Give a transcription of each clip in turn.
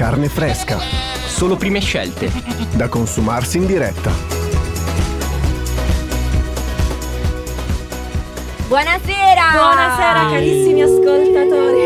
carne fresca, Solo prime scelte. da consumarsi in diretta. Buonasera! Buonasera carissimi ascoltatori.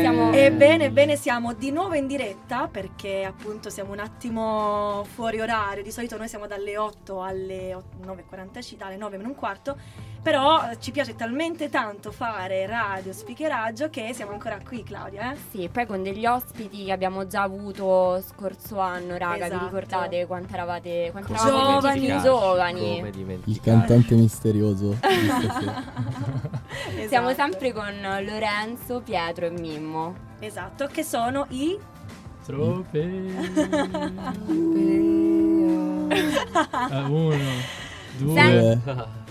Siamo... Ebbene, ebbene, siamo di nuovo in diretta perché appunto siamo un attimo fuori orario. Di solito noi siamo dalle 8 alle 9.45, dalle 9 meno un quarto. Però eh, ci piace talmente tanto fare radio, speakeraggio che siamo ancora qui, Claudia. Eh? Sì, poi con degli ospiti che abbiamo già avuto scorso anno, raga, Esatto. vi ricordate quanto eravate, quanto Come eravamo giovani. giovani? Il cantante misterioso stasera. Siamo Esatto. sempre con Lorenzo, Pietro e Mimmo. Esatto, che sono i... Ah, uno, due, tre.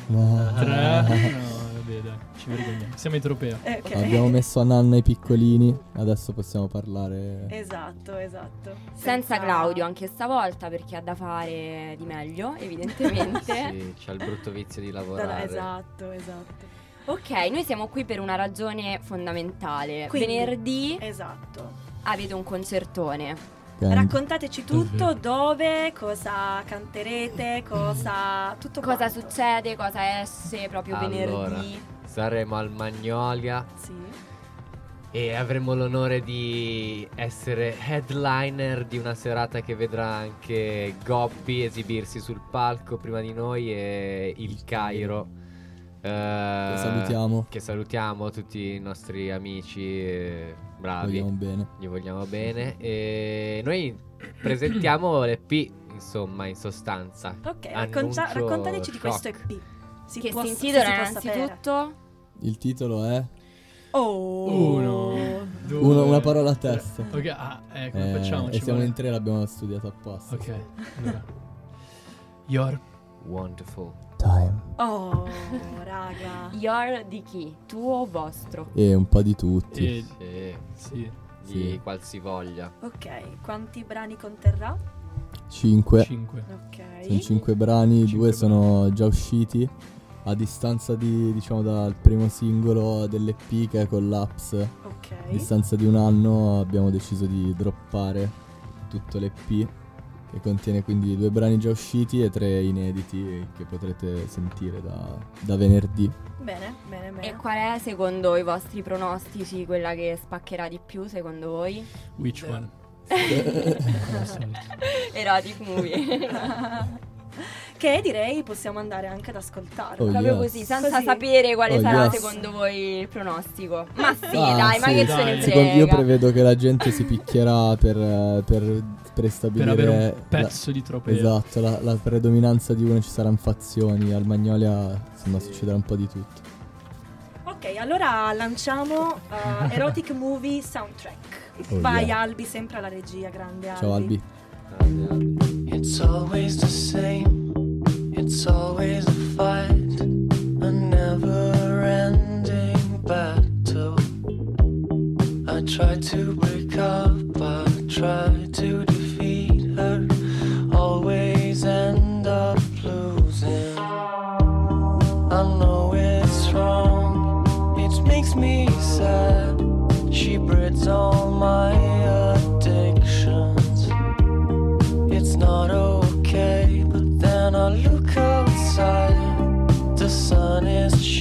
No, vabbè, dai, ci vergogniamo. Siamo in tropeo. eh, ok. Abbiamo messo a nanna i piccolini, adesso possiamo parlare. Esatto, esatto. Senza Claudio anche stavolta perché ha da fare di meglio, evidentemente. Sì, c'ha il brutto vizio di lavorare. Esatto, esatto. Ok, noi siamo qui per una ragione fondamentale. Quindi- Venerdì Esatto. Avete un concertone. Can- Raccontateci tutto, dove, cosa canterete, cosa... tutto Cosa quanto. succede, cosa esce proprio Allora. venerdì. Saremo al Magnolia Sì. e avremo l'onore di essere headliner di una serata che vedrà anche Gobbi esibirsi sul palco prima di noi e il Cairo. Eh, Che salutiamo. Che salutiamo tutti i nostri amici eh, bravi. Vogliamo bene. Gli vogliamo bene. E noi presentiamo l'EP, insomma, in sostanza. Ok, racconta- raccontateci di shock. questo EP. Si che può- si intitola innanzitutto Il titolo è Oh. Uno, due, Uno- una parola a testa. Ok, ah, eh, come Eh, facciamo? e siamo vuole- in tre, l'abbiamo studiato apposta. Ok, allora. Your Wonderful. Time. Oh, raga. Your di chi? Tuo o vostro? E un po' di tutti. e Sì, sì, di Sì. qualsivoglia. Ok, quanti brani conterrà? Cinque. 5. Ok. Sono cinque brani, Cinque due sono già usciti. A distanza di, diciamo, dal primo singolo dell'EP che è Collapse. A Ok. distanza di un anno abbiamo deciso di droppare tutto l'EP che contiene quindi due brani già usciti e tre inediti che potrete sentire da, da venerdì. Bene, bene, bene. E qual è secondo i vostri pronostici quella che spaccherà di più secondo voi? Which one? Erotic movie. Che direi possiamo andare anche ad ascoltarlo. Oh, Proprio yes. così, senza Così. sapere quale Oh, sarà yes. secondo voi il pronostico. Ma sì, Ah, dai, ma sì. che Dai. se ne Secondo- frega. io prevedo che la gente si picchierà per, per Per prestabilire avere un la- pezzo di tropeo. esatto, la, la predominanza di uno ci saranno fazioni, al Magnolia insomma succederà un po' di tutto. Ok, allora lanciamo uh, Erotic Movie Soundtrack. Oh, Vai yeah. Albi, sempre alla regia, grande Albi. Ciao Albi. It's always the same. It's always a fight, a never ending battle. I try to break up, I try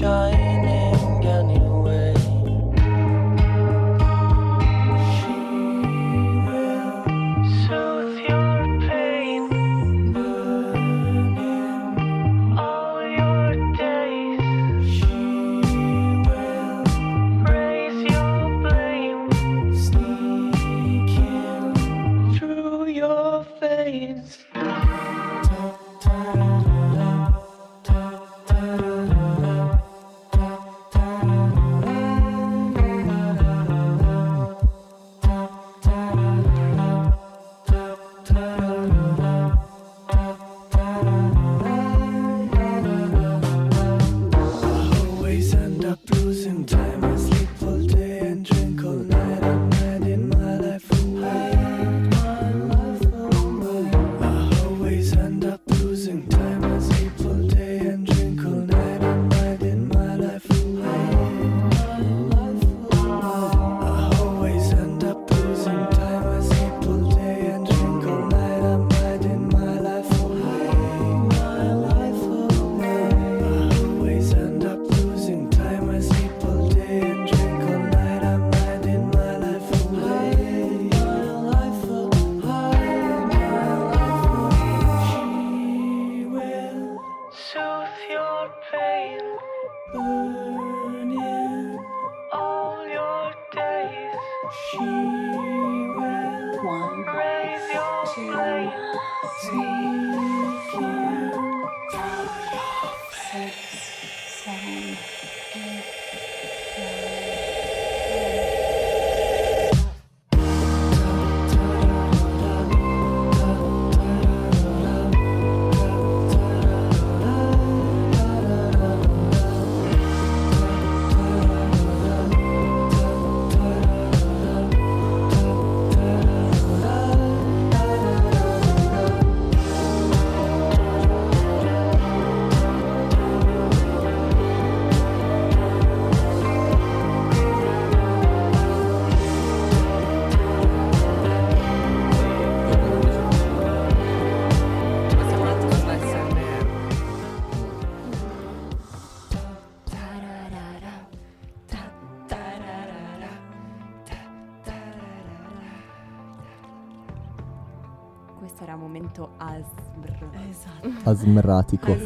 is She will one, two, three. Asmerratico.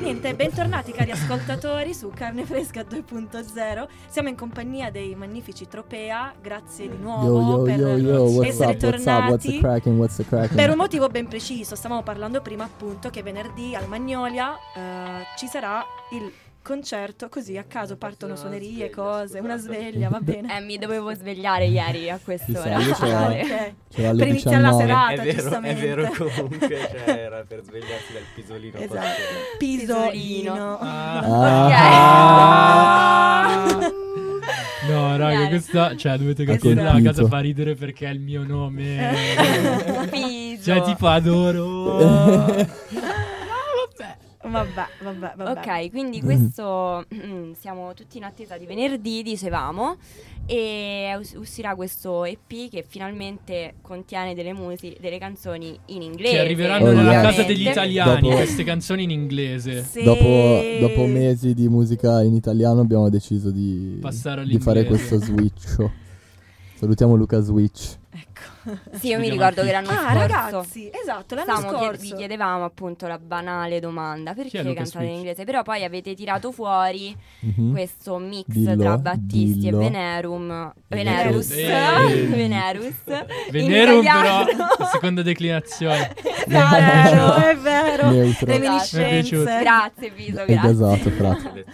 Niente, bentornati cari ascoltatori su Carne Fresca 2.0. Siamo in compagnia dei magnifici Tropea. Grazie di nuovo Yo yo per yo yo, what's essere up, what's up, what's the tornati. cracking, what's the cracking? Per un motivo ben preciso, stavamo parlando prima appunto che venerdì al Magnolia eh, ci sarà il concerto, così a caso partono suonerie, cose, una sveglia, va bene. Eh, mi dovevo svegliare ieri a quest'ora. sì, io c'ero- Ah, ok. C'era Per iniziare la 19. serata, è vero, è giustamente. vero comunque, cioè era per svegliarsi dal pisolino. Esatto. Pisolino. Ah. No, raga, questa, cioè, dovete capire, la casa fa ridere perché è il mio nome. Piso. cioè, tipo, adoro. Vabbè, vabbè, vabbè. Ok, quindi questo mm, siamo tutti in attesa di venerdì, dicevamo, e us- uscirà questo EP che finalmente contiene delle musiche, delle canzoni in inglese. Che arriveranno Oh, nella casa degli italiani, Dopo- queste canzoni in inglese. Se- Dopo, dopo mesi di musica in italiano abbiamo deciso di, di fare questo switch. Salutiamo Luca Switch. Ecco. Sì, io mi ricordo che l'anno Ah, scorso ragazzi, esatto, l'anno stavamo chied- scorso. vi chiedevamo appunto la banale domanda perché cantate in inglese, però poi avete tirato fuori Mhm. questo mix Dillo, tra Battisti dillo. e Venerum, Venerus. Venerus, Eh. Venerus, in Venerum, però, seconda declinazione. È vero, è vero. Reminiscenze. Grazie Piso, grazie. frate. Intellettuale.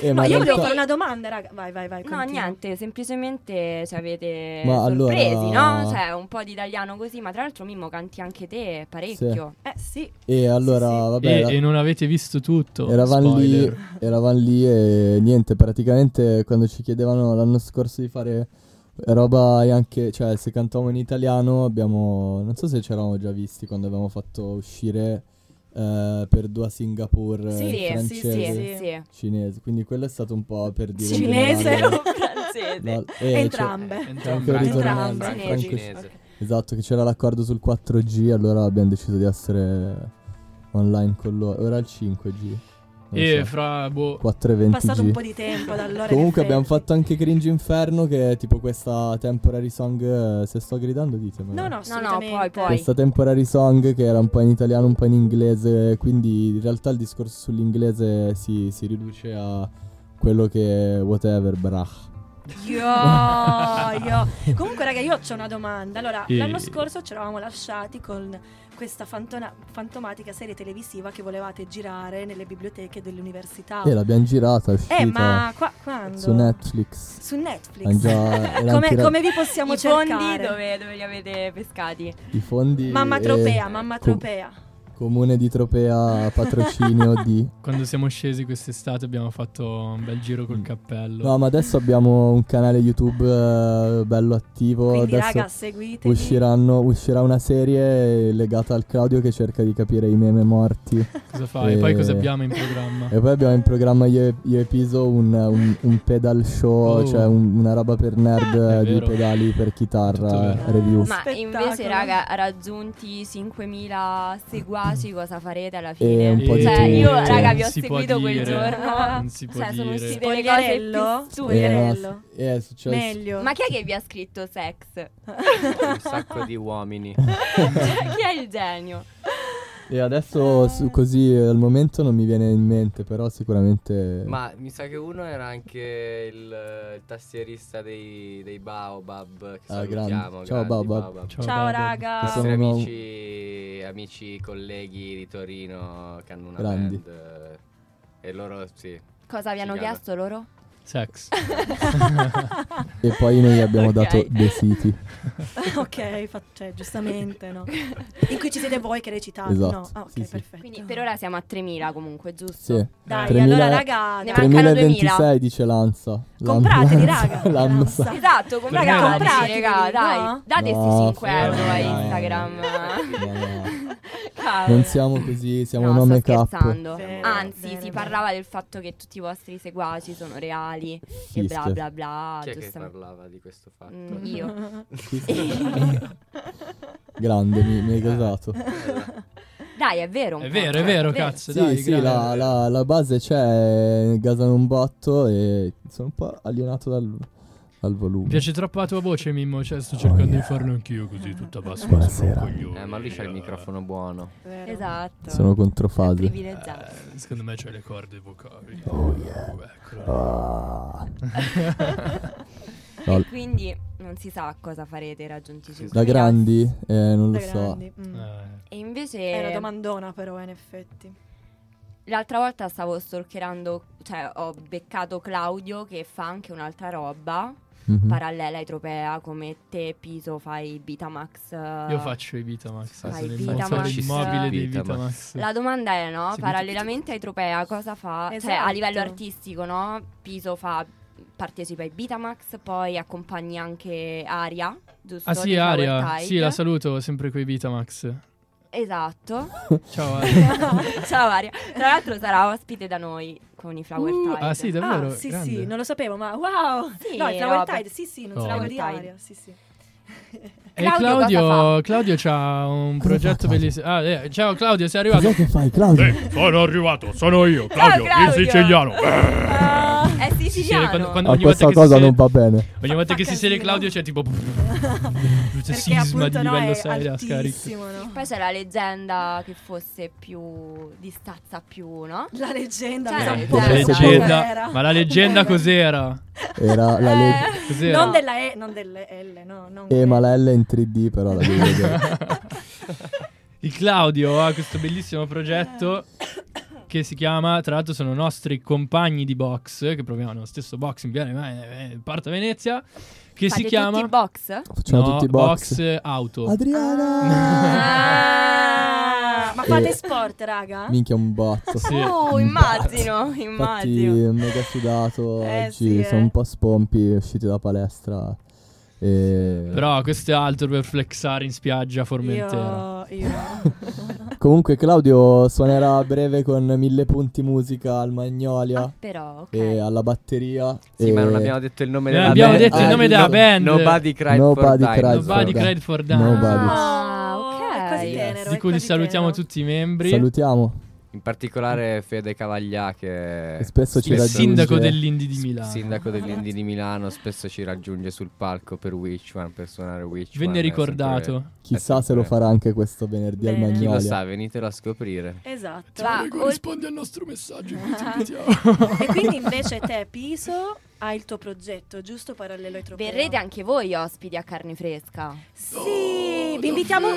Eh, No, ma in io volevo fare una domanda, raga. Vai, vai, vai. No, continua. niente, semplicemente ci avete Ma allora- sorpresi, no? Cioè, un po' di italiano così, ma tra l'altro Mimmo canti anche te parecchio. Eh sì. E allora, Sì, sì. vabbè, E, era- e non avete visto tutto. eravamo lì, eravamo lì e niente, praticamente quando ci chiedevano l'anno scorso di fare roba anche, cioè se cantavamo in italiano abbiamo, non so se ci eravamo già visti quando abbiamo fatto uscire eh, per due a Singapore Sì, il sì, sì, francese, sì, sì. cinese, quindi quello è stato un po' per dire... in Cinese o francese? No, eh, Entrambe. c'è- c'è Entrambe. anche il ritornello Entrambe. franco- Cinese. Esatto, che c'era l'accordo sul 4G, allora abbiamo deciso di essere online con loro. Ora il 5G. E so, fra, boh, 420G. È passato un po' di tempo da allora. Comunque abbiamo fatto anche Cringe Inferno che è tipo questa temporary song, eh, se sto gridando ditemelo. No, no, No, no, assolutamente. poi, poi. Questa temporary song che era un po' in italiano, un po' in inglese, quindi in realtà il discorso sull'inglese si, si riduce a quello che whatever, brah. Io, io. Comunque, raga, io ho una domanda. Allora, E- l'anno scorso ci eravamo lasciati con questa fantona- fantomatica serie televisiva che volevate girare nelle biblioteche delle università. E l'abbiamo girata, è uscita eh, ma qua- quando? su Netflix. Su Netflix. Già- come, anche- come vi possiamo I fondi cercare? dove, dove li avete pescati? I fondi... Mamma e- Tropea, mamma com- Tropea. Comune di Tropea, patrocinio di... quando siamo scesi quest'estate abbiamo fatto un bel giro col cappello. No, ma adesso abbiamo un canale YouTube eh, bello attivo. Quindi, adesso raga, seguitemi. usciranno, uscirà una serie legata al Claudio che cerca di capire i meme morti. Cosa fai? Poi E- cosa abbiamo in programma? e poi abbiamo in programma io e, io e Piso un, un- un pedal show, Oh. cioè un- una roba per nerd di pedali per chitarra review. Ma Spettacolo. invece, raga, raggiunti 5.000 seguaci, cosa farete alla E fine? un po' di Cioè, tutto. io, Non raga, vi ho si seguito quel dire. giorno. Non si può Cioè, sono dire. uscite le cose più Eh, stupide. Eh, è successo. Meglio. Ma chi è che vi ha scritto sex? Un sacco di uomini. chi è il genio? E adesso su- così eh, al momento non mi viene in mente, però sicuramente... Ma mi sa che uno era anche il, il tastierista dei, dei Baobab. Che Ah, grandi. Ciao, grandi Baobab. Ciao, Ciao, raga. Che I sono- nostri amici, amici, colleghi di Torino che hanno una Grandi. band. eh, E loro, sì. Cosa vi hanno chiesto loro? Sex. E poi noi abbiamo Ok. dato The City. ok, fa- cioè, giustamente, no? In cui ci siete voi che recitate, Esatto, no? Ah, ok, sì, perfetto. Quindi per ora siamo a 3.000 comunque, giusto? Sì. Dai, 3000 allora, raga, Ne dai. mancano 3026 dice Lanza. Lan- Comprateli, raga. Lanza. sa. Esatto, Per comprateli, me comprateli, raga, no? dai. Date No, questi 5 fermo, euro a. Instagram. No, no. Non siamo così, siamo No, no, sto make up. scherzando. Bene, Anzi, bene, si bene. parlava del fatto che tutti i vostri seguaci sono reali e Fischia. bla bla bla. Chi è parlava di questo fatto? Mm, io. Grande, mi, mi hai gasato. Dai, è vero. un È po', vero, è vero, cazzo. Sì, dai, sì, la, la- la base c'è, gasano un botto e sono un po' alienato dal, al volume. Mi piace troppo la tua voce, Mimmo. Cioè, sto cercando di farlo anch'io così, tutta bassa. Buonasera. coglione. Eh, ma lui c'ha il microfono buono. Vero. Esatto. Sono controfase. Eh, secondo me c'hai le corde vocali. Oh, yeah. Ah. No, E quindi non si sa cosa farete raggiunti sui da grandi, eh, non lo Da so. grandi, mm. Eh. E invece È una domandona però, in effetti. l'altra volta stavo stalkerando, cioè ho beccato Claudio che fa anche un'altra roba Mhm. parallela ai Tropea come te Piso fai Bitamax. eh, Io faccio i Vitamax. Fai Sono il Vitamax. motore immobile dei Vitamax. Vitamax. La domanda è, no? Sì, Parallelamente ai Tropea cosa fa? Cioè, a Esatto. livello artistico, no? Piso fa partecipa ai Bitamax, poi accompagni anche Aria, giusto? Ah sì, Flower Aria. Sì, la saluto sempre coi Vitamax. Esatto. Ciao Aria. Ciao Aria. Tra l'altro sarà ospite da noi con i Flower Uh, Tide. ah sì, davvero? ah, sì, Grande. sì, non lo sapevo, ma wow! Sì, no, il Flower roba. Tide, sì, sì, non Oh. sapevo di aria, sì, sì. E Claudio Claudio? Claudio c'ha un Cosa progetto bellissimo. Ah, eh, ciao Claudio, sei arrivato? Cos'è che fai, Claudio? Eh, sono arrivato, sono io, Claudio, il Claudio. siciliano. Ah, siciliano. quando- quando- Ah, ogni volta questa che si cosa non va bene. Ogni volta Fa che si siede. Claudio c'è tipo Perché sisma appunto di livello è 6 da no? Poi c'è la leggenda che fosse più di stazza più, no? La leggenda, Cioè, sa la un po' leggenda. Leggenda. Ma la leggenda cos'era? Era la le- Eh, Cos'era? Non della E, non delle L, no, non Eh, ma la L è in 3D, però la devi vedere. Il Claudio ha questo bellissimo progetto che si chiama, tra l'altro sono nostri compagni di box, che proviamo nello stesso box in Viale eh, Porta Venezia, che fate si chiama... tutti box? Facciamo No, tutti box. box auto. Adriana! Ah, ma fate Eh. sport, raga? Minchia un botto. Sì. Oh, immagino, Infatti immagino. mega sudato Eh, oggi, sì, eh. siamo un po' spompi, usciti da palestra. E... Però questo è altro per flexare in spiaggia a Formentera. Io, io. Comunque Claudio suonerà a breve con mille punti musica al Magnolia Ah, però, ok. e alla batteria. Sì, e... ma non abbiamo detto il nome della abbiamo band. detto il nome no- della band. Nobody cried Nobody for cried Nobody cried for Dino. Nobody. Ah, Oh, ok. Tenero, Di cui salutiamo tenero. tutti i membri. Salutiamo. In particolare Fede Cavaglia che E spesso ci il raggiunge. sindaco dell'Indy di Milano. sindaco dell'Indy di Milano spesso ci raggiunge sul palco per Witchman per suonare Witchman Venne è ricordato. sempre- Chissà se lo sempre- farà anche questo venerdì al Bene. chi lo Magnolia. sa venitelo a scoprire Esatto. Ma ol- rispondi al nostro messaggio. e quindi invece te, Piso, hai il tuo progetto, giusto parallelo ai tropei? verrete anche voi ospiti a carne fresca. Sì, vi invitiamo,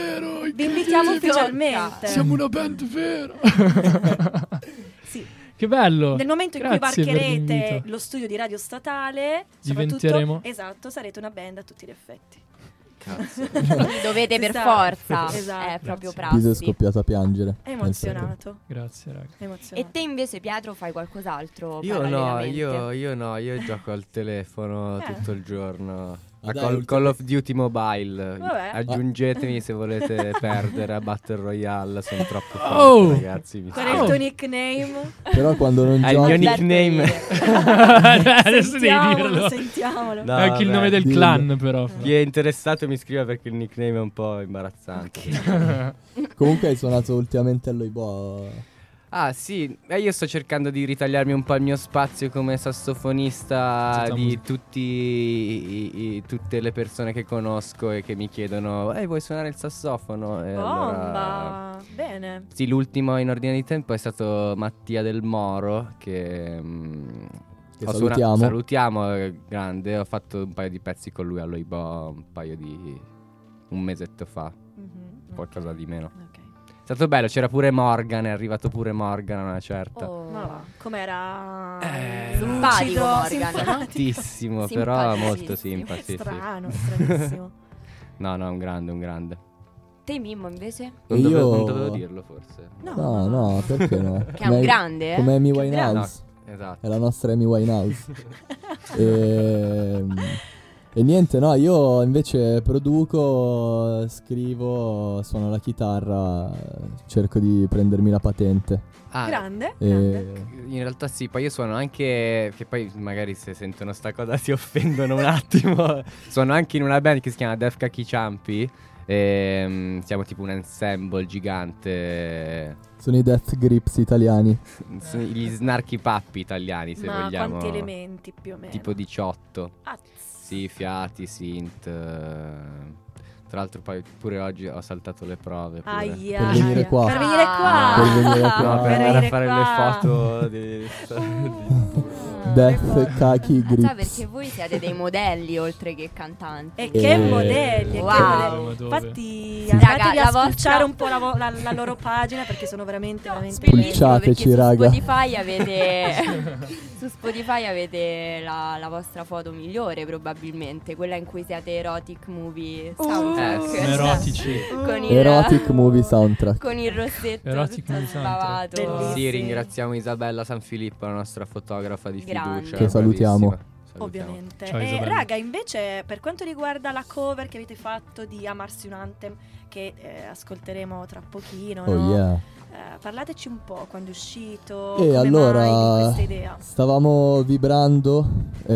vi invitiamo ufficialmente. una band vera. Sì. che bello. Nel momento in Grazie cui varcherete lo studio di Radio Statale, Diventeremo- soprattutto, esatto, sarete una band a tutti gli effetti. Cazzo Quindi dovete per forza. Esatto. È proprio Piso è prassi. scoppiato a piangere. È emozionato. Grazie, raga. È emozionato. E te invece Pietro fai qualcos'altro? io no io, io no io gioco al telefono Eh. tutto il giorno a dai, Call, Call of Duty Mobile Vabbè. aggiungetemi se volete perdere a Battle Royale sono troppo forte Oh! ragazzi mi Qual è il Oh. tuo nickname? Però quando non Ah, il mio giochi... nickname Adesso devi dirlo. sentiamolo. No, È anche il nome del Dillo. clan, però. chi è interessato mi scriva perché il nickname è un po' imbarazzante Comunque hai suonato ultimamente all'Oibo. Ah sì, eh, io sto cercando di ritagliarmi un po' il mio spazio come sassofonista Tutta di musica. tutti i- i- tutte le persone che conosco e che mi chiedono "Eh, vuoi suonare il sassofono?" E allora- Bomba. Bene. Sì, l'ultimo in ordine di tempo è stato Mattia del Moro che... mm, Che ho suona- salutiamo. salutiamo, è grande, ho fatto un paio di pezzi con lui all'Oibo un paio di... un mesetto fa, Mhm, qualcosa di meno. È stato bello, c'era pure Morgan, è arrivato pure Morgan una certa. Oh. Ma va, com'era? Eh, simpatico Morgan, simpatico. Tantissimo, però molto simpatico. Strano, stranissimo. No, no, un grande, un grande. Te Mimmo invece? Non, dovevo, io- non dovevo dirlo forse. No, No, no, perché no? Che è un grande, eh? Come Amy Winehouse. Esatto. È la nostra Amy Winehouse. e, e niente, no, io invece produco, scrivo, suono la chitarra, cerco di prendermi la patente. Ah, Grande, E- grande. in realtà sì, poi io suono anche, che poi magari se sentono sta cosa si offendono un attimo, suono anche in una band che si chiama Def Kaki Ciampi Ehm, siamo tipo un ensemble gigante. Sono i Death Grips italiani. Sono Gli snarchi pappi italiani, se Ma vogliamo. quanti elementi più o meno? Tipo 18. Ah, Sì, fiati, synth. eh. Tra l'altro poi pure oggi ho saltato le prove. Pure. Aia, Per venire aia. qua. Per venire qua. Per venire qua. No, per andare a fare qua. le foto di... Ah, Death Kaki Sa Grips. perché voi siete dei modelli oltre che cantanti. E che Eh. modelli, e Wow. che modelli. Dove? Infatti Sì. andatevi Raga, a vostra- spulciare un po' la, vo- la- la loro pagina perché sono veramente, veramente Bellissimo Spulciateci, perché su raga. Spotify avete su Spotify avete la, la vostra foto migliore probabilmente, quella in cui siate erotic movie soundtrack. Eh, sì. Erotici. con il Erotic Movie Soundtrack. con il rossetto Erotic movie soundtrack. Bellissimo. Sì, ringraziamo Isabella Sanfilippo, la nostra fotografa di Grande. fiducia. Che salutiamo. bravissima. Ovviamente. Ciao, e Isabella. raga, invece, per quanto riguarda la cover che avete fatto di Amarsi un Anthem, che eh, ascolteremo tra pochino, Oh no? yeah. Eh, parlateci un po' quando è uscito. E come allora mai di questa idea. stavamo vibrando. eh,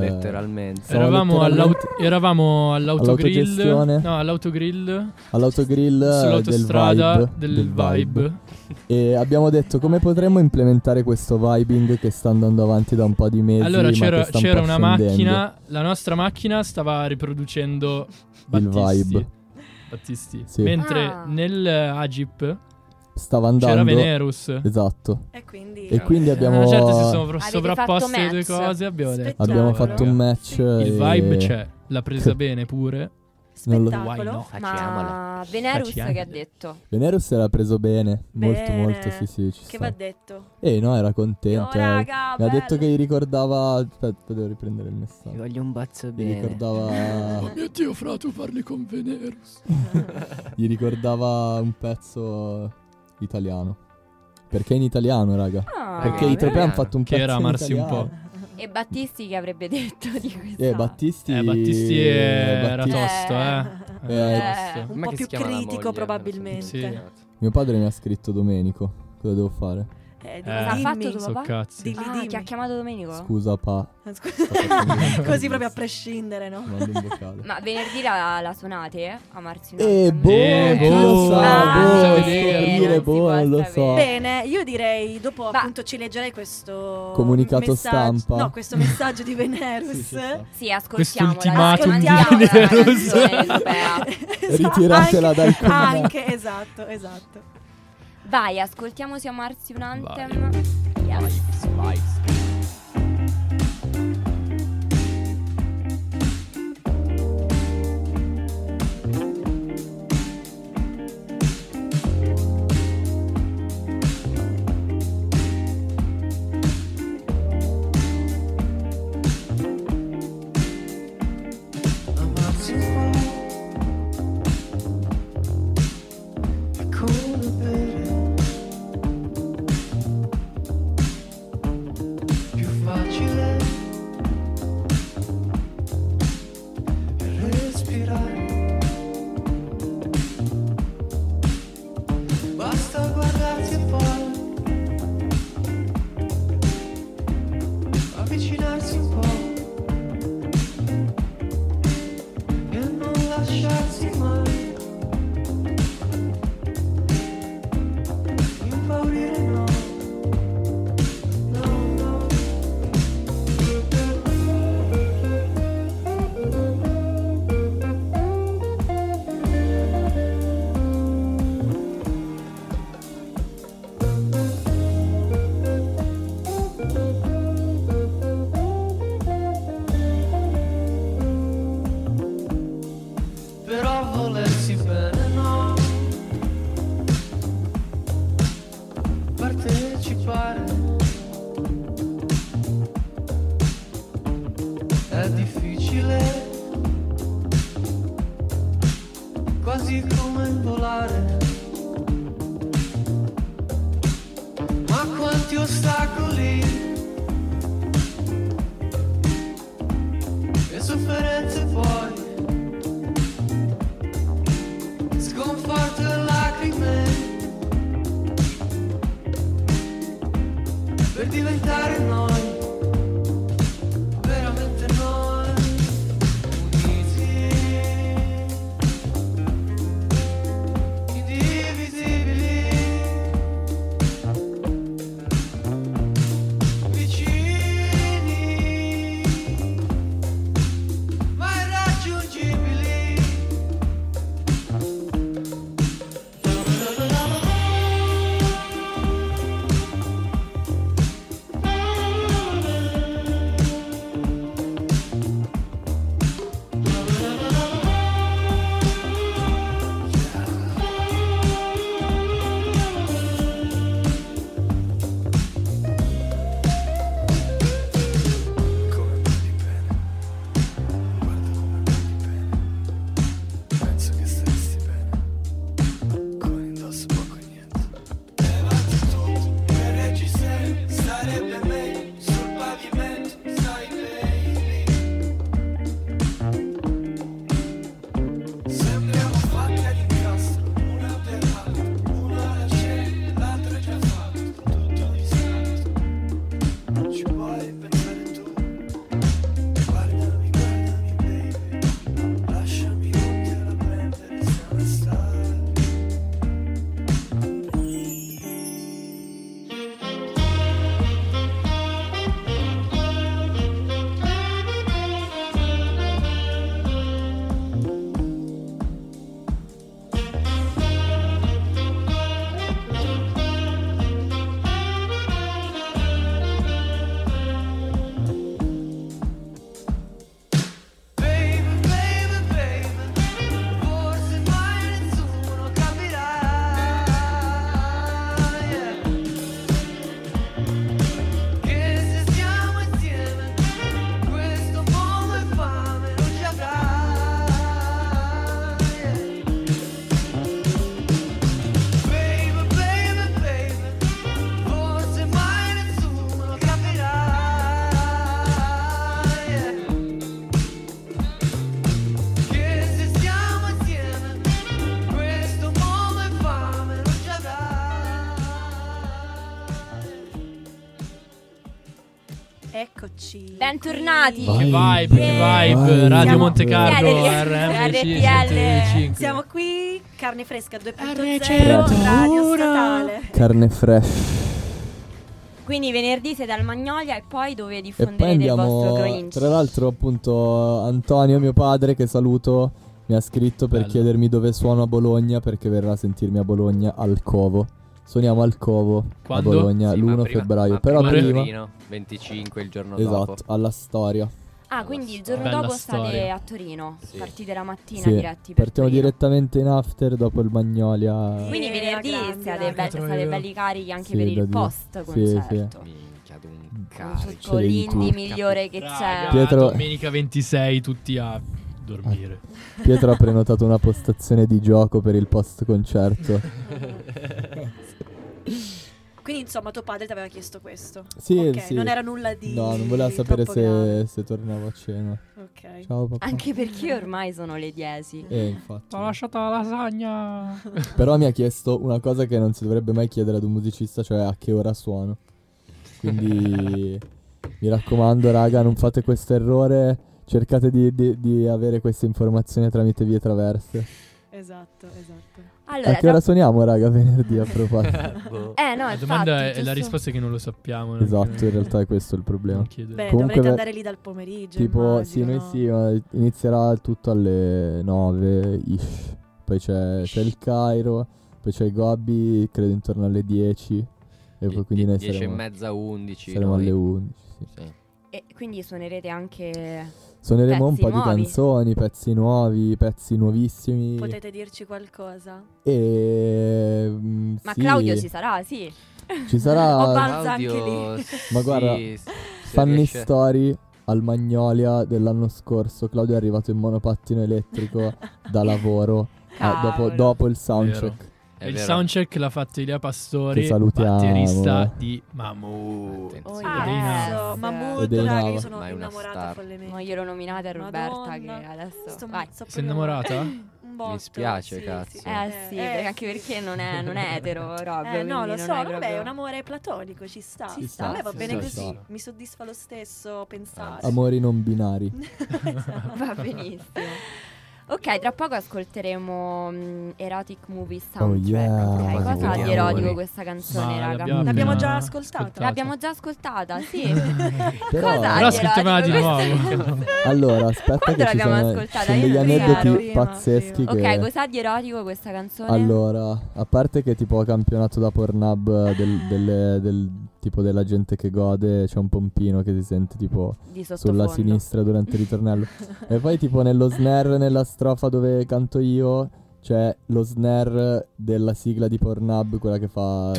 Letteralmente. Eravamo, letteralmente- all'aut- eravamo all'autogrill. All'autogestione. No, all'autogrill. all'autogrill del Sull'autostrada vibe, del, vibe. E abbiamo detto come potremmo implementare questo vibing che sta andando avanti da un po' di mesi. Allora ma c'era, un c'era po' una scendendo. macchina. La nostra macchina stava riproducendo Il Battisti. vibe. Battisti. Sì. Mentre Ah. nel Agip Stava andando. c'era Venerus. Esatto. E quindi. E quindi abbiamo, Ah, certo, si sono sovrapposte le due cose. Abbiamo detto. abbiamo fatto un match. Sì. Il e- vibe c'è. L'ha presa bene pure. non lo- Spettacolo. No? Facciamola. Ma Venerus Facciamo. che ha detto? Venerus era preso bene. Molto, Bene. molto. Sì, sì. Ci Che va detto? Eh, no, era contento. Oh, eh. raga, Mi ha detto che gli ricordava. Aspetta, devo riprendere il Ti messaggio. voglio un bazzo Gli bene. ricordava. Oh mio dio, fra tu parli con Venerus. gli ricordava un pezzo italiano. Perché in italiano, raga? Ah, Perché i Tropea hanno fatto un Che pezzo era amarsi un po'. E Battisti che avrebbe detto di questa? Eh, Battisti. Eh, Battisti era Battisti- tosto, eh. Eh, Era eh, tosto. Un po' che più critico, moglie? probabilmente. Sì. Mio padre mi ha scritto Domenico. Cosa devo fare? Eh, Eh. Cosa ha fatto tuo So papà? cazzi. Dilli, Ah, dimmi. che ha chiamato Domenico? Scusa, pa. Scusa. Così proprio a prescindere, no? Ma venerdì la, la suonate a Marzi Eh, boh, Eh, chi lo boh, ah, boh, sì, boh, non lo so. Bene, io direi dopo Ma- appunto ci leggerei questo Comunicato messaggio- stampa. No, questo messaggio di Venerus. Sì, sta. Sì, ascoltiamola. Quest'ultimatum dai, di Venerus. Ritiratela dal commento. Anche, esatto, esatto. Vai, ascoltiamo Siamo Arsi un Anthem. Yes. Vibes, vibes. Partecipare è Bentornati. Vai. Che vibe, che Vai. vibe. Radio Siamo- Monte Carlo, RTL. 105. Siamo qui, carne fresca 2.0, Ricettura. radio statale. Carne fresh. Quindi venerdì siete al Magnolia e poi dove diffonderete poi il vostro andiamo. Grinch. Tra l'altro, appunto, Antonio, mio padre, che saluto, mi ha scritto per Bello. chiedermi dove suono a Bologna perché verrà a sentirmi a Bologna al Covo. Suoniamo al Covo Quando? a Bologna Sì, ma l'1 prima- febbraio. Però prima prima. Torino, 25 il giorno dopo. Esatto, alla storia. Ah, quindi il giorno Bella dopo state storia. a Torino. Sì. Partite la mattina Sì, diretti per partiamo Torino. direttamente in after dopo il Magnolia. Quindi Yeah, venerdì raga. be- state belli carichi anche Sì, per il post Sì, sì. concerto. Minchia, carico. di l'indie migliore che c'è. Pietro- Domenica 26 tutti a dormire. Pietro ha prenotato una postazione di gioco per il post concerto. Quindi insomma tuo padre ti aveva chiesto questo. Sì, Ok, sì. non era nulla di No, non voleva sapere se, se tornavo a cena. Ok. Ciao papà. Anche perché ormai sono le 10. Eh, infatti. Ho lasciato la lasagna. Però mi ha chiesto una cosa che non si dovrebbe mai chiedere ad un musicista, cioè a che ora suono. Quindi mi raccomando, raga, non fate questo errore. Cercate di, di- di avere queste informazioni tramite vie traverse. Esatto, esatto. Allora, a che ora suoniamo, raga, venerdì a proposito? Boh. Eh no, La infatti, domanda è, è la giusto- risposta è che non lo sappiamo. esatto, in realtà è questo il problema. Beh, Comunque dovrete andare lì dal pomeriggio. Tipo, sì, immagino, noi no? sì, ma inizierà tutto alle 9 ish. Poi c'è, c'è il Cairo, poi c'è i Gobbi, credo intorno alle 10. E poi quindi noi 10 e saremo, mezza, 11. saremo noi. alle 11. sì. Sì. E quindi suonerete anche... Suoneremo un Pezzi po' nuovi. di canzoni, pezzi nuovi, pezzi nuovissimi. Potete dirci qualcosa? E. mm, Ma sì, Claudio ci sarà, sì. ci sarà. balza anche Claudio, lì. Ma guarda, sì, se Funny riesce- story al Magnolia dell'anno scorso. Claudio è arrivato in monopattino elettrico da lavoro eh, dopo, Cavolo. dopo il soundcheck. È il vero. soundcheck l'ha fatto Elia Pastori, batterista di Mamu. Attenzione. Oh, Ed è raga, io sono Ma innamorata follemente. Ma glielo nominate a Roberta Madonna. che adesso... Sto- Vai. Sei innamorata? Un botto, spiace, sì, cazzo. sì. Eh sì, perché anche perché non è, non è etero, Rob. Eh, no, lo so, è vabbè, proprio- è un amore platonico, ci sta. Ci sta, A me va ci bene così, ci sta. mi soddisfa lo stesso pensare. Amori non binari. Va benissimo. Ok, tra poco ascolteremo mm, Erotic Movie Soundtrack. yeah. ok? Cosa ha di erotico questa canzone, Ma raga? l'abbiamo già ascoltata. L'abbiamo già ascoltata, sì. Però, Cosa ha Però ascoltiamola di nuovo. allora, aspetta Quando che ci l'abbiamo sono, ascoltata? sono degli aneddoti. Prima, pazzeschi sì. che... Ok, cos'ha di erotico questa canzone? Allora, a parte che tipo campionato da Pornhub del, delle- del tipo della gente che gode, c'è un pompino che si sente tipo sulla sinistra durante il ritornello. e poi tipo nello snare, nella strofa dove canto io, c'è lo snare della sigla di Pornhub, quella che fa...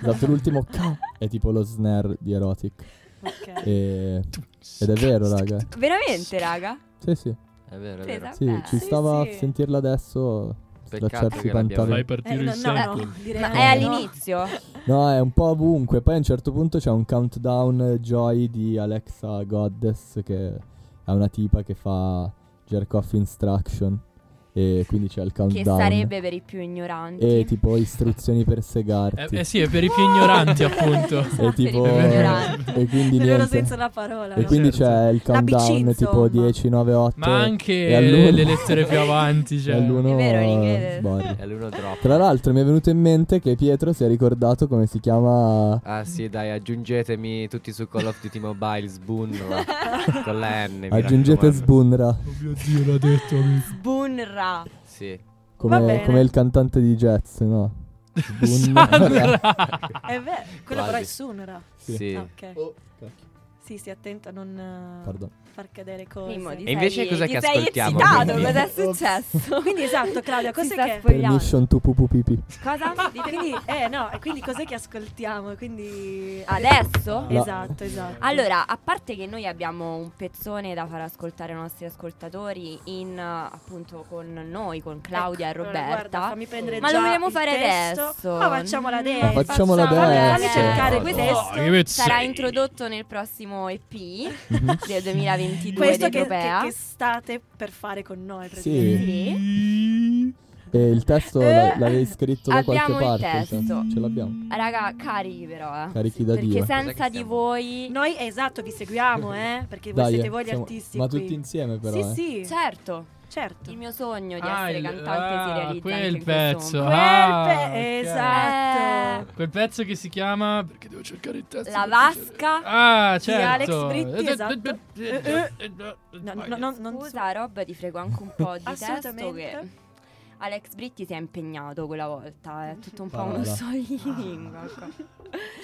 Esatto, l'ultimo K è tipo lo snare di Erotic. Ok. E... Ed è vero, raga. Veramente, raga? sì, sì. È vero, è Sì, vero. Sì, Beh, ci sì, stava sì. a sentirla adesso. Peccato Slacciarsi i pantaloni. Fai partire Eh, no, il no, sample. no, Ma è all'inizio? No, è un po' ovunque. Poi a un certo punto c'è un countdown eh, Joy di Alexa Goddess, che è una tipa che fa jerk off instruction. E quindi c'è il Che countdown. sarebbe per i più ignoranti. E tipo istruzioni per segarti. Eh, eh sì, è per i più ignoranti, appunto. e tipo. e quindi niente. senso della parola. E no? quindi Certo. c'è il La BC, countdown tipo insomma. 10, 9, 8. Ma anche e all'uno- le lettere più avanti, cioè. all'uno È vero, in inglese. È l'uno troppo. Tra l'altro mi è venuto in mente che Pietro si è ricordato come si chiama Ah sì, dai, aggiungetemi tutti su Call of Duty Mobile Sbunra con la N. Aggiungete raccomando. Sbunra Oh mio Dio, l'ha detto. Bunra. Sì. Come, come il cantante di jazz, no? Sbunra. È vero, quello però è. Sunra. Sì. Sì. Ah, ok. Sì, stia attento a non eh, Pardon far cadere cose. Mimo, e invece cosa che ascoltiamo? Eccitato, cosa è successo? quindi esatto, Claudia, cos'è che Permission to pupupipi. Cosa? quindi, eh no, quindi cos'è che ascoltiamo? Quindi adesso? No. Esatto, esatto. Allora, a parte che noi abbiamo un pezzone da far ascoltare ai nostri ascoltatori in appunto con noi, con ecco, Claudia ecco, e Roberta. Allora, guarda, fammi prendere Ma lo vogliamo fare testo. adesso. Ma facciamola mm. adesso. Ma facciamola adesso. Fammi cercare questo. Sarà introdotto nel prossimo EP mhm. del 2020. 22 Questo che, che, che, state per fare con noi, praticamente. Sì. sì. Il testo eh, l'avevi scritto da qualche parte? Cioè, abbiamo ce l'abbiamo. Raga, carichi però, eh. Carichi sì, da perché Dio. Perché senza di voi... Noi, esatto, vi seguiamo, eh. Perché voi siete voi gli siamo... artisti Ma qui. tutti insieme però, Sì, eh. sì. Certo certo. il mio sogno di Ah, essere il- cantante ah, si realizza quel pezzo. questo momento. Quel Ah, pe- ok. esatto. Quel pezzo che si chiama. Perché devo cercare il testo. La vasca. Ah, Di Alex certo. Britti, esatto. No, no, no, non so- Scusa, Rob, ti frego anche un po' di testo che Alex Britti si è impegnato quella volta, è tutto un po' Parola. uno solilingua qua.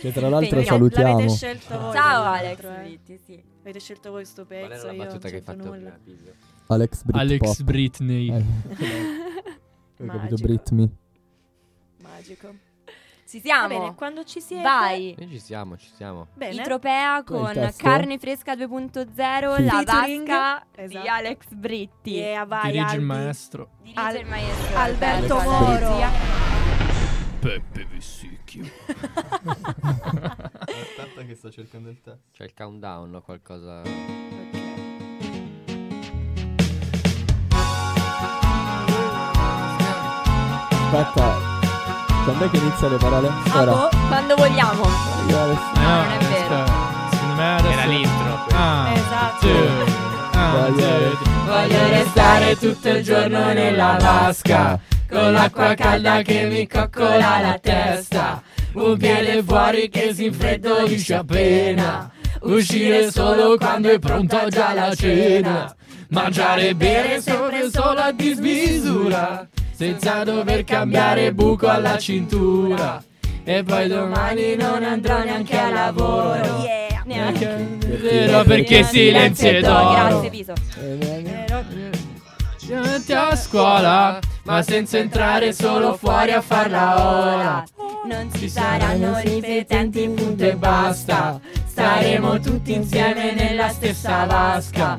Che tra l'altro Impegnato. salutiamo. L'avete scelto voi. Ciao Alex eh. Britti, sì. Avete scelto voi sto Qual pezzo, era la io non che hai fatto nulla. prima? Alex Brit Alex Pop. Britney. Eh, Hai capito Magico. Britney? Magico. Ci Va siamo. bene, quando ci siete Vai. Noi ci siamo, ci siamo. Bene. Itropea il con? Carne Fresca 2.0, Sì. la Featuring. vasca di Esatto. Alex Britti. Yeah, vai, Dirige il Albi. maestro. Dirige Al- il maestro Alberto alla Moro. Peppe Vessicchio. Aspetta che sto cercando il testo. C'è il countdown o qualcosa. Aspetta. Quando è che inizia le parole? Ah, Ora. boh, quando vogliamo. Io adesso- No, non è vero. aspetta, Secondo me adesso. Era l'intro. Ah, Esatto. Ah, Voglio-. Voglio restare tutto il giorno nella vasca Con l'acqua calda che mi coccola la testa Un piede fuori che si infreddisce appena Uscire solo quando è pronta già la cena Mangiare e bere sempre solo a dismisura Senza dover cambiare buco alla cintura. E poi domani non andrò neanche a lavoro. Yeah. Neanche. Vero perché? silenzio è d'oro Grazie, Piso. Davanti a scuola Ma senza entrare solo fuori a farla ora. Non ci saranno ripetenti, punto e basta. Staremo tutti insieme nella stessa vasca.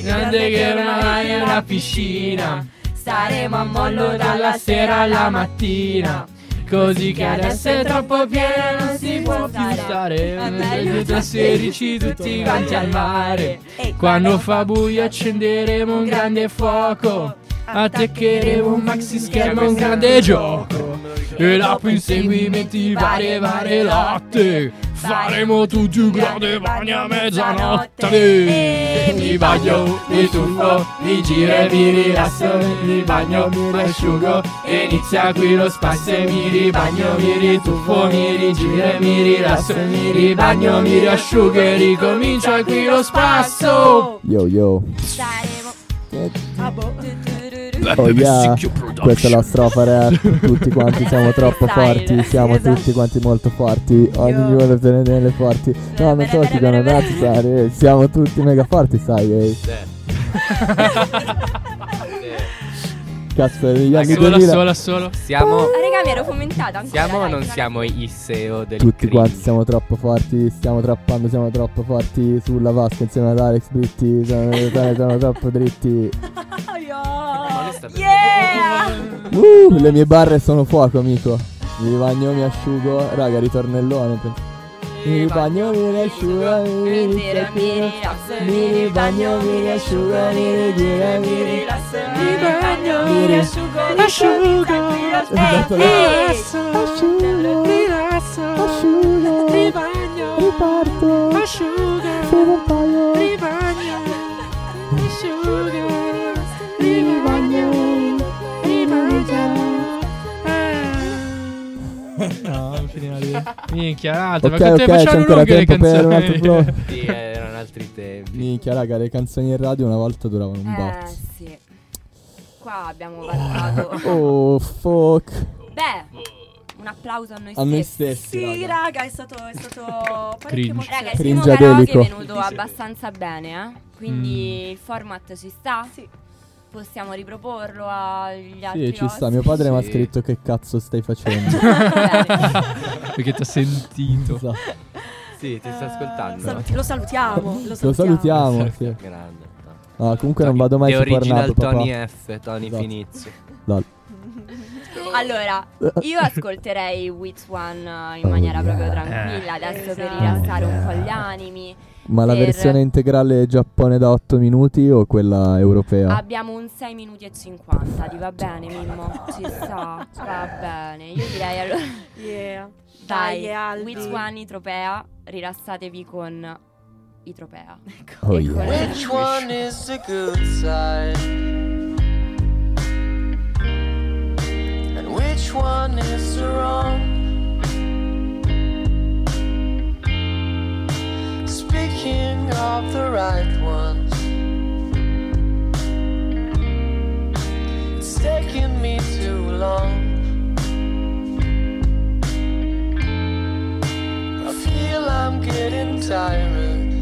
Grande che ormai è una piscina Staremo a mollo dalla sera alla mattina. Così che adesso è troppo piena non si può più stare. È meglio trasferici tutti quanti al mare. Quando fa buio accenderemo un grande fuoco. Attaccheremo un maxi schermo un grande gioco. E dopo inseguimenti varie varie lotte Faremo tutti un grande bagno a mezzanotte Mi bagno, mi tuffo, mi giro e mi rilasso Mi bagno, mi asciugo e inizia qui lo spasso E mi ribagno, mi rituffo, mi rigiro e mi rilasso Mi ribagno, mi riasciugo e ricomincia qui lo spasso Yo yo. Saremo. Ah, boh. Oh yeah. Questa è la strofa rap. Tutti quanti siamo troppo forti. Siamo Esatto. tutti quanti molto forti. Giorno tenere nelle forti. No, non so chi con razzare. Siamo tutti mega forti, sai. ehi. Cazzo, negli anni Solo, 2000 solo, solo Siamo, Ah, raga, mi ero fomentata ancora. siamo o non siamo i SEO del Tutti quanti cringe? siamo troppo forti, stiamo trappando, siamo troppo forti sulla vasca insieme ad Alex Britti, siamo, siamo troppo dritti. Yeah! Uh, le mie barre sono fuoco, amico. Mi bagno, mi asciugo, raga, ritornellone. penso. Mi bagno, mi riasciugo, mi Intero mi rilasso, Mi ribagno, mi riasciugo, mi rigiro, mi rilasso. Mi bagno, mi riasciugo, Asciugo, Asciugo, asciugo, asciugo, riparto, solo un paio, No, non finirà lì Minchia, altre Ok, Ma con te ok, c'è facciano ancora lunghe le per canzoni flow. Sì, erano altri tempi. Minchia, raga, le canzoni in radio una volta duravano un Eh, botto. sì. Qua abbiamo valutato. Oh, fuck. Beh, un applauso a noi A noi stessi. stessi, Sì, raga. raga, è stato, è stato parecchio Cringe. emozionante. Raga, il primo karaoke è venuto abbastanza bene, eh? Quindi Mm. il format ci sta? Sì. Possiamo riproporlo agli altri Sì, ci sta. Mio padre mi ha Sì. scritto che cazzo stai facendo. Perché ti ha sentito Esatto. Sì, ti sto Eh, ascoltando. saluti- lo salutiamo. Lo salutiamo. Lo salutiamo. sì. Grande. no. Ah, comunque non vado mai su Pornhub, papà. Tony F, Tony Esatto. Finizio. Lol. Allora, io ascolterei Which One eh, in Oh, maniera proprio yeah. tranquilla adesso per Esatto. rilassare un po' gli animi. Ma la versione integrale Giappone da 8 minuti o quella europea? Abbiamo un 6 minuti e 50, ti va bene Mimmo? Ci sta, va bene. Io direi allora Yeah. dai, Dai. Which One Itropea, rilassatevi con Itropea. Oh E yeah. con- Which one is the good side? And which one is the wrong? Speaking of the right ones, it's taken me too long. I feel I'm getting tired.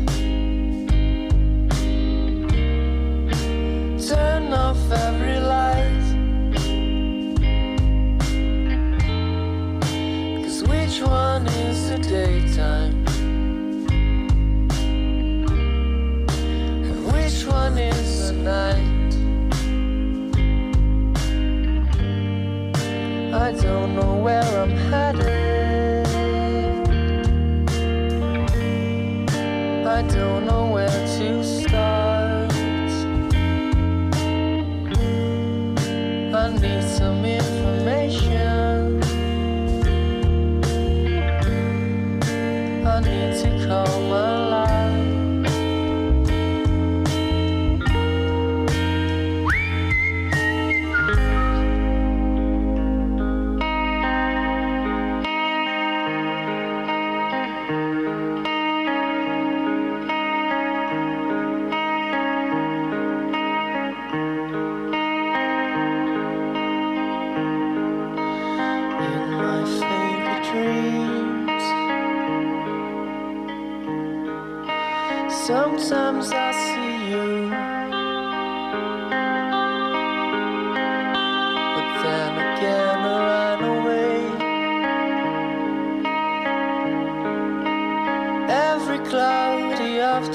turn off every light. Which one is the daytime?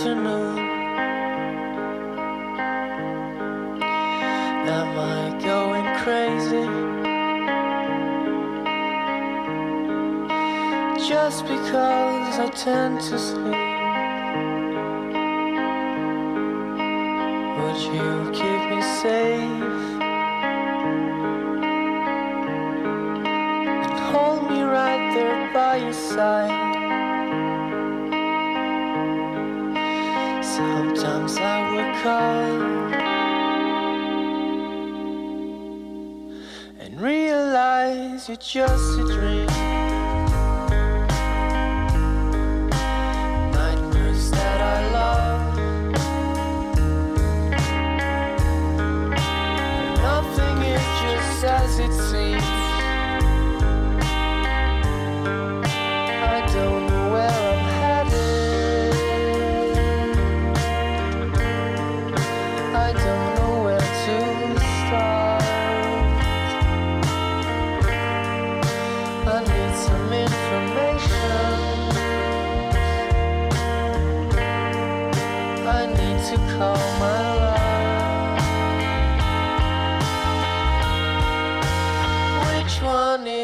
Afternoon. Am I going crazy? just because I tend to sleep. Would you keep me safe and hold me right there by your side? And realize you're just a dream.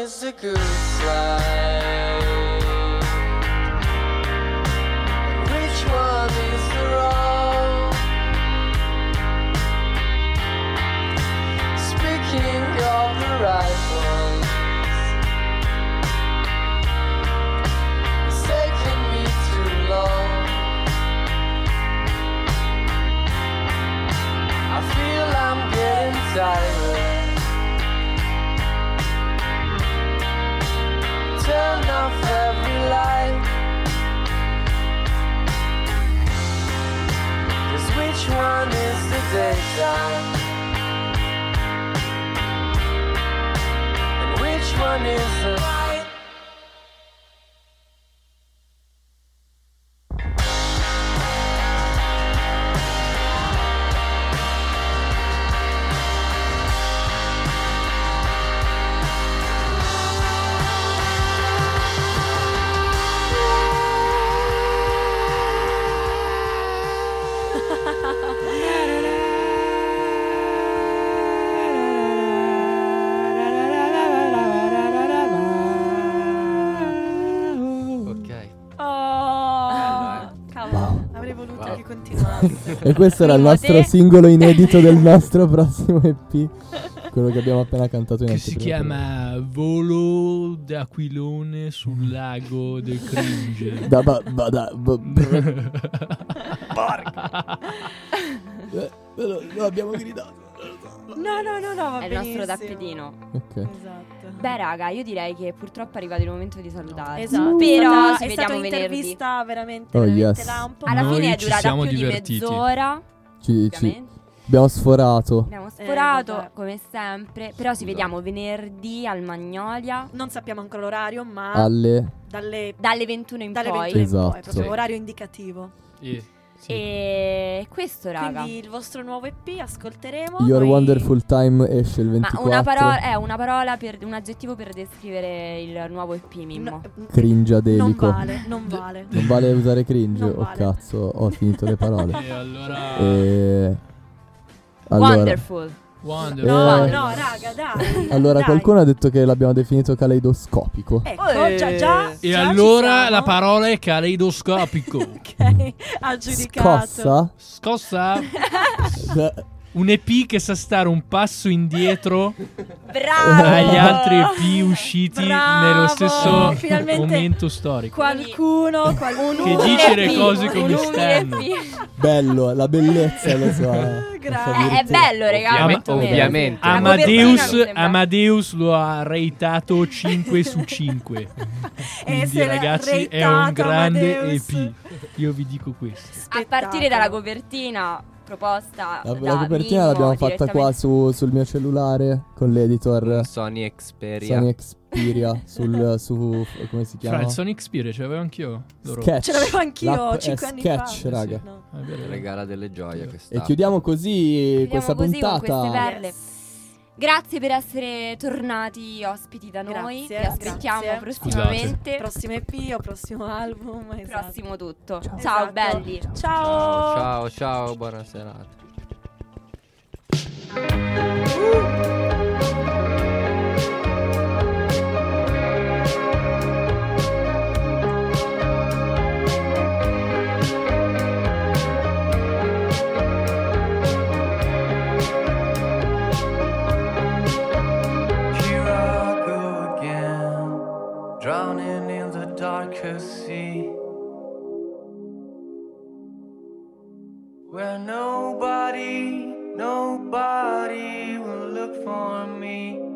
Is the good side? One is the che continuasse. E questo era il nostro singolo inedito del nostro prossimo EP. Quello che abbiamo appena cantato in Che si chiama Volo d'aquilone sul lago del cringe. Da ba, ba, da, ba- br- eh, lo, lo abbiamo gridato. No, no, no, no, va È il nostro tappetino. Ok. Esatto. Beh, raga, io direi che purtroppo è arrivato il momento di salutare. Esatto, Però è stata, ci è stata vediamo venerdì. un'intervista veramente, Oh, veramente yes. lampo. Alla Noi fine è durata più divertiti. di mezz'ora. Ci, ci- abbiamo sforato. Abbiamo sforato vabbè. come sempre. Però ci vediamo venerdì al Magnolia. Non sappiamo ancora l'orario, ma Alle dalle, Dalle 21 in dalle poi. 21 in Esatto. poi, proprio Sì. orario indicativo. Eh, sì. E questo, raga. Quindi il vostro nuovo EP ascolteremo. Your noi- Wonderful Time esce il Ma 24. una parola, è una parola per un aggettivo per descrivere il nuovo EP Mimmo. No, non Cringiadelico. vale, non vale. Non vale usare cringe? Non Oh vale. cazzo, ho finito le parole. E allora... e... Allora, Wonderful. Wonder. No, Eh. no, raga, dai. allora dai. qualcuno ha detto che l'abbiamo definito caleidoscopico. Ecco, Eh. già, già. E già ci allora siamo. la parola è caleidoscopico. Ok, ha giudicato. Scossa? Scossa Eh, un EP che sa stare un passo indietro Bravo! dagli altri EP usciti Bravo! nello stesso Finalmente momento storico. Qualcuno, qualcuno. Che dice le cose come stanno. Bello, la bellezza lo so. Grazie. Eh, è bello, raga. Ovviamente- ovviamente. Amadeus, Amadeus lo ha rateato 5 su 5. Quindi ragazzi è un grande Amadeus. EP. Io vi dico questo. A partire dalla copertina proposta La, da la copertina Mimmo l'abbiamo fatta qua su- sul mio cellulare con l'editor Sony Xperia. Sony Xperia sul su come si chiama? il Sonic Spirit ce l'avevo anch'io. Loro. Sketch. Ce l'avevo anch'io L'app è 5 anni Sketch, fa. raga. No. È vero, è vero. Regala delle gioie E chiudiamo così Chiudiamo questa così con puntata. queste perle. Yes. Grazie per essere tornati ospiti da noi. Grazie, Vi aspettiamo grazie. prossimamente. Prossimo EP o prossimo album. Esatto. Prossimo tutto. Ciao, Esatto. belli. Ciao. Ciao, ciao, ciao, buona serata. Here Where nobody, nobody will look for me.